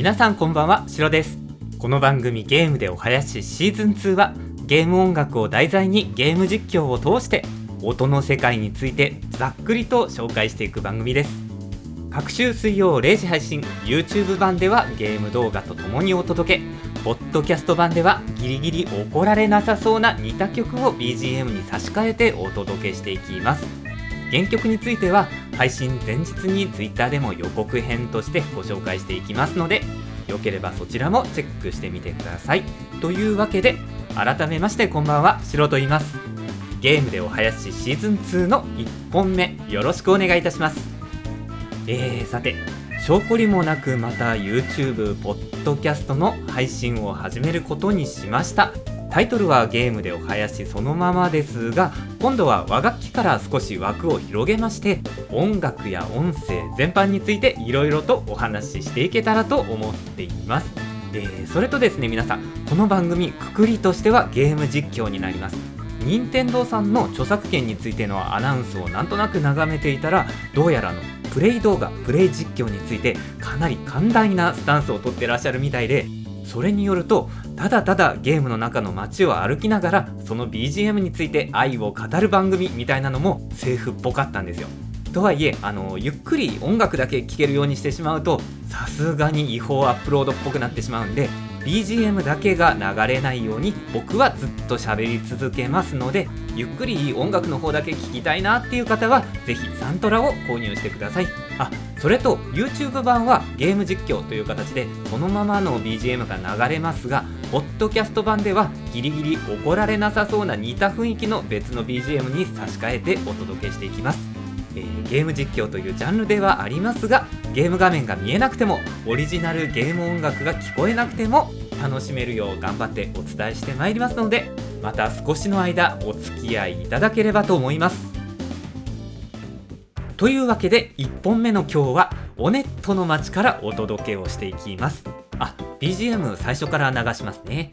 皆さんこんばんはしろです。この番組ゲームでお囃子シーズン2はゲーム音楽を題材にゲーム実況を通して音の世界についてざっくりと紹介していく番組です。各週水曜0時配信 YouTube 版ではゲーム動画とともにお届け。ポッドキャスト版ではギリギリ怒られなさそうな似た曲を BGM に差し替えてお届けしていきます。原曲については配信前日に Twitter でも予告編としてご紹介していきますのでよければそちらもチェックしてみてください。というわけで改めましてこんばんはシロと言います。ゲームでお囃子シーズン2の1本目よろしくお願いいたします。えー、さて証拠りもなくまた YouTube、ポッドキャストの配信を始めることにしました。タイトルはゲームでお囃子そのままですが今度は和楽器から少し枠を広げまして音楽や音声全般についていろいろとお話ししていけたらと思っています。でそれとですね皆さんこの番組くくりとしてはゲーム実況になります。任天堂さんの著作権についてのアナウンスをなんとなく眺めていたらどうやらのプレイ動画プレイ実況についてかなり寛大なスタンスをとってらっしゃるみたいでそれによるとただただゲームの中の街を歩きながらその BGM について愛を語る番組みたいなのも政府っぽかったんですよ。とはいえあのゆっくり音楽だけ聴けるようにしてしまうとさすがに違法アップロードっぽくなってしまうんで BGM だけが流れないように僕はずっと喋り続けますのでゆっくり音楽の方だけ聴きたいなっていう方は是非サントラを購入してください。あそれと YouTube 版はゲーム実況という形でそのままの BGM が流れますがポッドキャスト版ではギリギリ怒られなさそうな似た雰囲気の別の BGM に差し替えてお届けしていきます、えー、ゲーム実況というジャンルではありますがゲーム画面が見えなくてもオリジナルゲーム音楽が聞こえなくても楽しめるよう頑張ってお伝えしてまいりますのでまた少しの間お付き合いいただければと思います。というわけで1本目の今日はオネットの街からお届けをしていきます。あ BGM 最初から流しますね。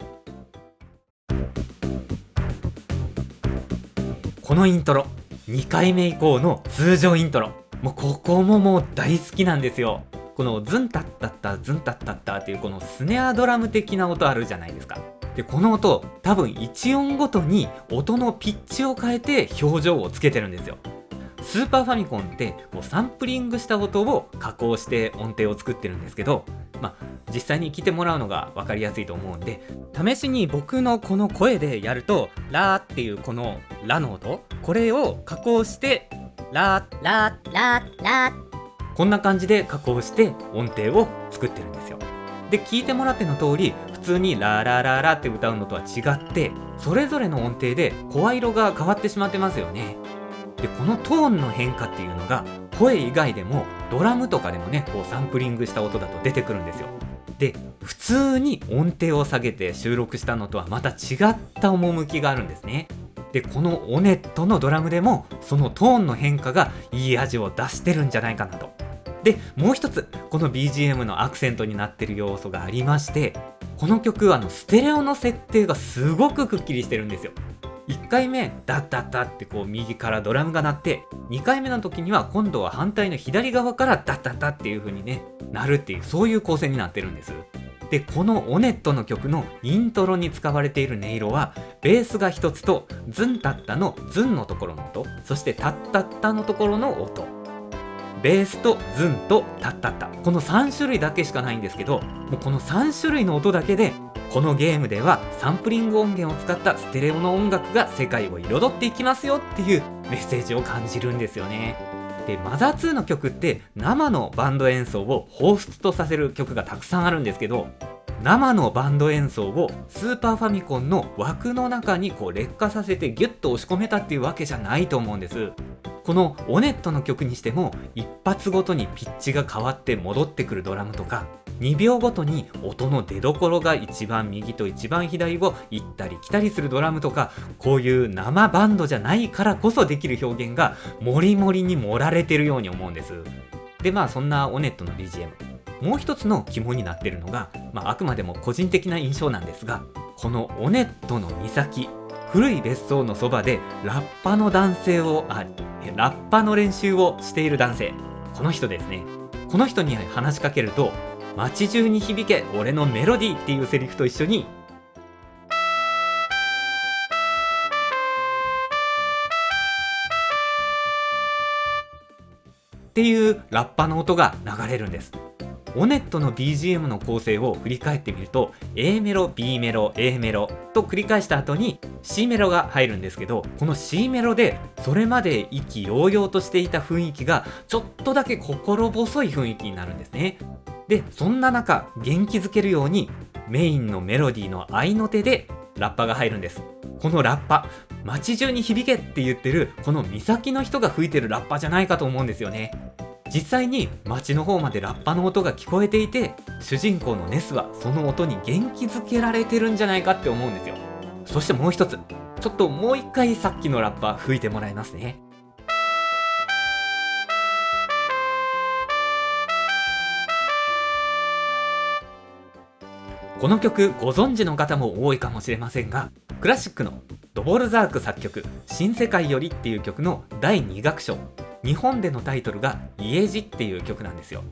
このイントロ2回目以降の通常イントロ。もうここももう大好きなんですよ。このズンタッタッタズンタッタッタっていうこのスネアドラム的な音あるじゃないですか。でこの音多分1音ごとに音のピッチを変えて表情をつけてるんですよ。スーパーファミコンってもうサンプリングした音を加工して音程を作ってるんですけどまあ実際に聞いてもらうのが分かりやすいと思うんで試しに僕のこの声でやると「ラ」っていうこの「ラ」の音これを加工して「ラ」ラララこんな感じで加工して音程を作ってるんですよ。で聞いてもらっての通り普通に「ララララ」って歌うのとは違ってそれぞれの音程で声色が変わってしまってますよね。でこのトーンの変化っていうのが声以外でもドラムとかでもねこうサンプリングした音だと出てくるんですよ。で普通に音程を下げて収録したのとはまた違った趣があるんですね。でこのオネットのドラムでもそのトーンの変化がいい味を出してるんじゃないかなと。でもう一つこの BGM のアクセントになってる要素がありましてこの曲はあのステレオの設定がすごくくっきりしてるんですよ。1回目ダッダッダってこう右からドラムが鳴って2回目の時には今度は反対の左側からダッダッダっていう風にねなるっていうそういう構成になってるんです。でこのオネットの曲のイントロに使われている音色はベースが1つとズンタッタのズンのところの音そしてタッタッタのところの音。ベースとズンとタッタッタ。この3種類だけしかないんですけどもうこの3種類の音だけでこのゲームではサンプリング音源を使ったステレオの音楽が世界を彩っていきますよっていうメッセージを感じるんですよね。でマザー2の曲って生のバンド演奏を彷彿とさせる曲がたくさんあるんですけど生のバンド演奏をスーパーファミコンの枠の中にこう劣化させてギュッと押し込めたっていうわけじゃないと思うんですこのオネットの曲にしても一発ごとにピッチが変わって戻ってくるドラムとか2秒ごとに音の出どころが一番右と一番左を行ったり来たりするドラムとかこういう生バンドじゃないからこそできる表現がモリモリに盛られてるように思うんです。でまあそんなオネットの BGM もう一つの肝になってるのが、まあ、あくまでも個人的な印象なんですがこのオネットの岬古い別荘のそばでラッパの男性をあラッパの練習をしている男性。この人ですね。この人に話しかけると街中に響け俺のメロディーっていうセリフと一緒に。っていうラッパの音が流れるんです。オネットの BGM の構成を振り返ってみると A メロ B メロ A メロと繰り返した後に C メロが入るんですけどこの C メロでそれまで意気揚々としていた雰囲気がちょっとだけ心細い雰囲気になるんですね。でそんな中元気づけるようにメインのメロディーの合いの手でラッパが入るんです。このラッパ街中に響けって言ってるこの岬の人が吹いてるラッパじゃないかと思うんですよね。実際に街の方までラッパの音が聞こえていて主人公のネスはその音に元気づけられてるんじゃないかって思うんですよ。そしてもう一つちょっともう一回さっきのラッパ吹いてもらいますね。この曲ご存知の方も多いかもしれませんがクラシックのドボルザーク作曲「新世界より」っていう曲の第2楽章日本でのタイトルが「家路」っていう曲なんですよ。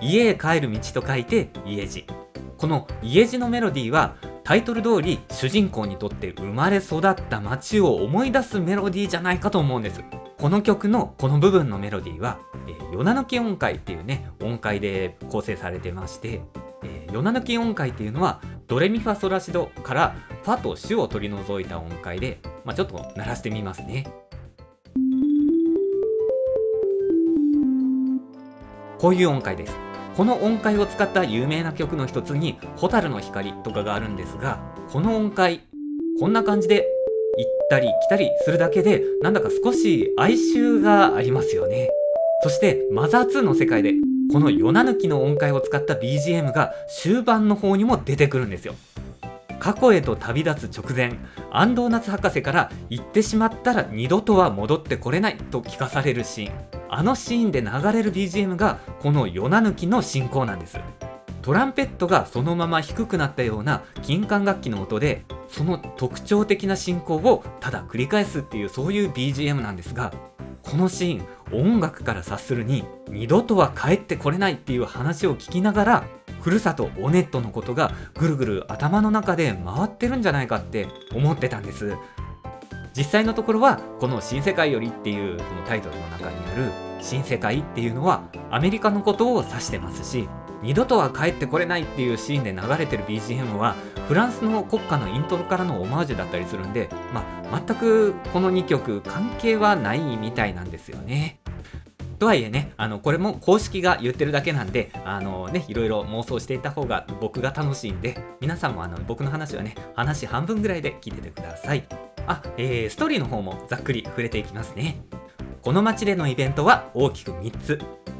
家へ帰る道と書いて家路この家路のメロディーはタイトル通り主人公にとって生まれ育った街を思い出すメロディーじゃないかと思うんです。この曲のこの部分のメロディーは、えー、ヨナ抜き音階っていうね音階で構成されてましてヨナ抜き音階っていうのはドレミファソラシドからファとシュを取り除いた音階で、まあ、ちょっと鳴らしてみますね。こういう音階です。この音階を使った有名な曲の一つに「蛍の光」とかがあるんですがこの音階こんな感じで行ったり来たりするだけでなんだか少し哀愁がありますよね。そしてマザー2の世界でこのヨナ抜きの音階を使った BGM が終盤の方にも出てくるんですよ。過去へと旅立つ直前安藤夏博士から行ってしまったら二度とは戻ってこれないと聞かされるシーン。あのシーンで流れる BGM がこのヨナ抜きの進行なんです。トランペットがそのまま低くなったような金管楽器の音でその特徴的な進行をただ繰り返すっていうそういう BGM なんですがこのシーン音楽から察するに二度とは帰ってこれないっていう話を聞きながらふるさとオネットのことがぐるぐる頭の中で回ってるんじゃないかって思ってたんです。実際のところはこの「新世界より」っていうこのタイトルの中にある「新世界」っていうのはアメリカのことを指してますし二度とは帰ってこれないっていうシーンで流れてる BGM はフランスの国歌のイントロからのオマージュだったりするんで、まあ、全くこの2曲関係はないみたいなんですよね。とはいえね、あの、これも公式が言ってるだけなんで、あのね、いろいろ妄想していた方が僕が楽しいんで、皆さんもあの、僕の話はね、話半分ぐらいで聞いててください。あ、えー、ストーリーの方もざっくり触れていきますね。この街でのイベントは大きく3つ。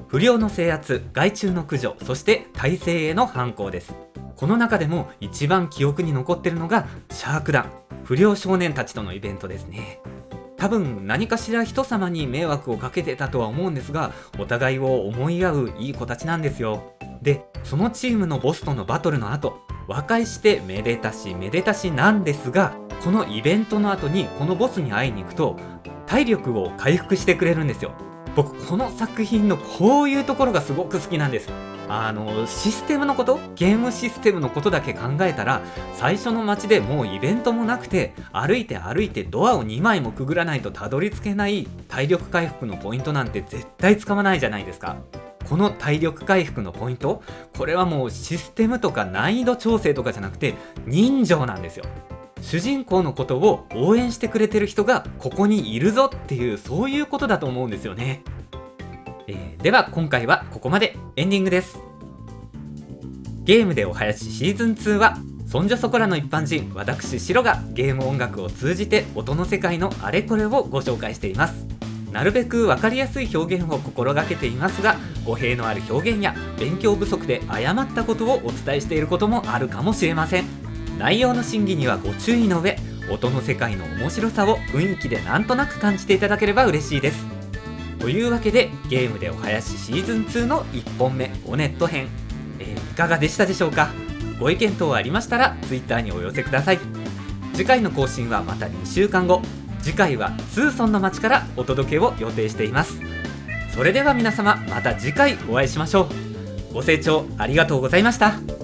不良の制圧害虫の駆除そして体制への反抗です。この中でも一番記憶に残ってるのがシャーク団不良少年たちとのイベントですね。多分何かしら人様に迷惑をかけてたとは思うんですがお互いを思い合ういい子たちなんですよ。でそのチームのボスとのバトルの後和解してめでたしめでたしなんですがこのイベントの後にこのボスに会いに行くと体力を回復してくれるんですよ。僕この作品のこういうところがすごく好きなんです。あのシステムのこと？ゲームシステムのことだけ考えたら最初の街でもうイベントもなくて歩いて歩いてドアを2枚もくぐらないとたどり着けない体力回復のポイントなんて絶対使わないじゃないですか。この体力回復のポイント？これはもうシステムとか難易度調整とかじゃなくて人情なんですよ。主人公のことを応援してくれてる人がここにいるぞっていうそういうことだと思うんですよね、えー、では今回はここまでエンディングです。ゲームでお囃子シーズン2はそんじょそこらの一般人私シロがゲーム音楽を通じて音の世界のあれこれをご紹介しています。なるべく分かりやすい表現を心がけていますが語弊のある表現や勉強不足で誤ったことをお伝えしていることもあるかもしれません。内容の審議にはご注意の上音の世界の面白さを雰囲気でなんとなく感じていただければ嬉しいです。というわけでゲームでお囃子シーズン2の1本目オネット編、えー、いかがでしたでしょうか？ご意見等ありましたら Twitter にお寄せください。次回の更新はまた2週間後。次回はツーソンの街からお届けを予定しています。それでは皆様また次回お会いしましょう。ご清聴ありがとうございました。